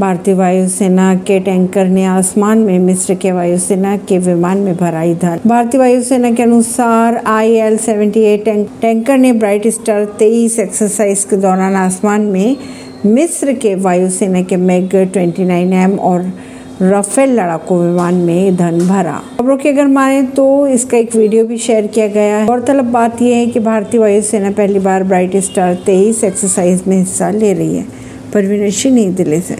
भारतीय वायुसेना के टैंकर ने आसमान में मिस्र के वायुसेना के विमान में भरा ईंधन भारतीय वायुसेना के अनुसार I L seventy eight tanker ने ब्राइट स्टार तेईस एक्सरसाइज के दौरान आसमान में मिस्र के वायुसेना के मैग 29 एम और राफेल लड़ाकू विमान में धन भरा। खबरों की अगर माने तो इसका एक वीडियो भी शेयर किया गया है। गौरतलब बात यह है कि भारतीय वायुसेना पहली बार ब्राइट स्टार तेईस एक्सरसाइज में हिस्सा ले रही है। परवीन सिंह नई दिल्ली से।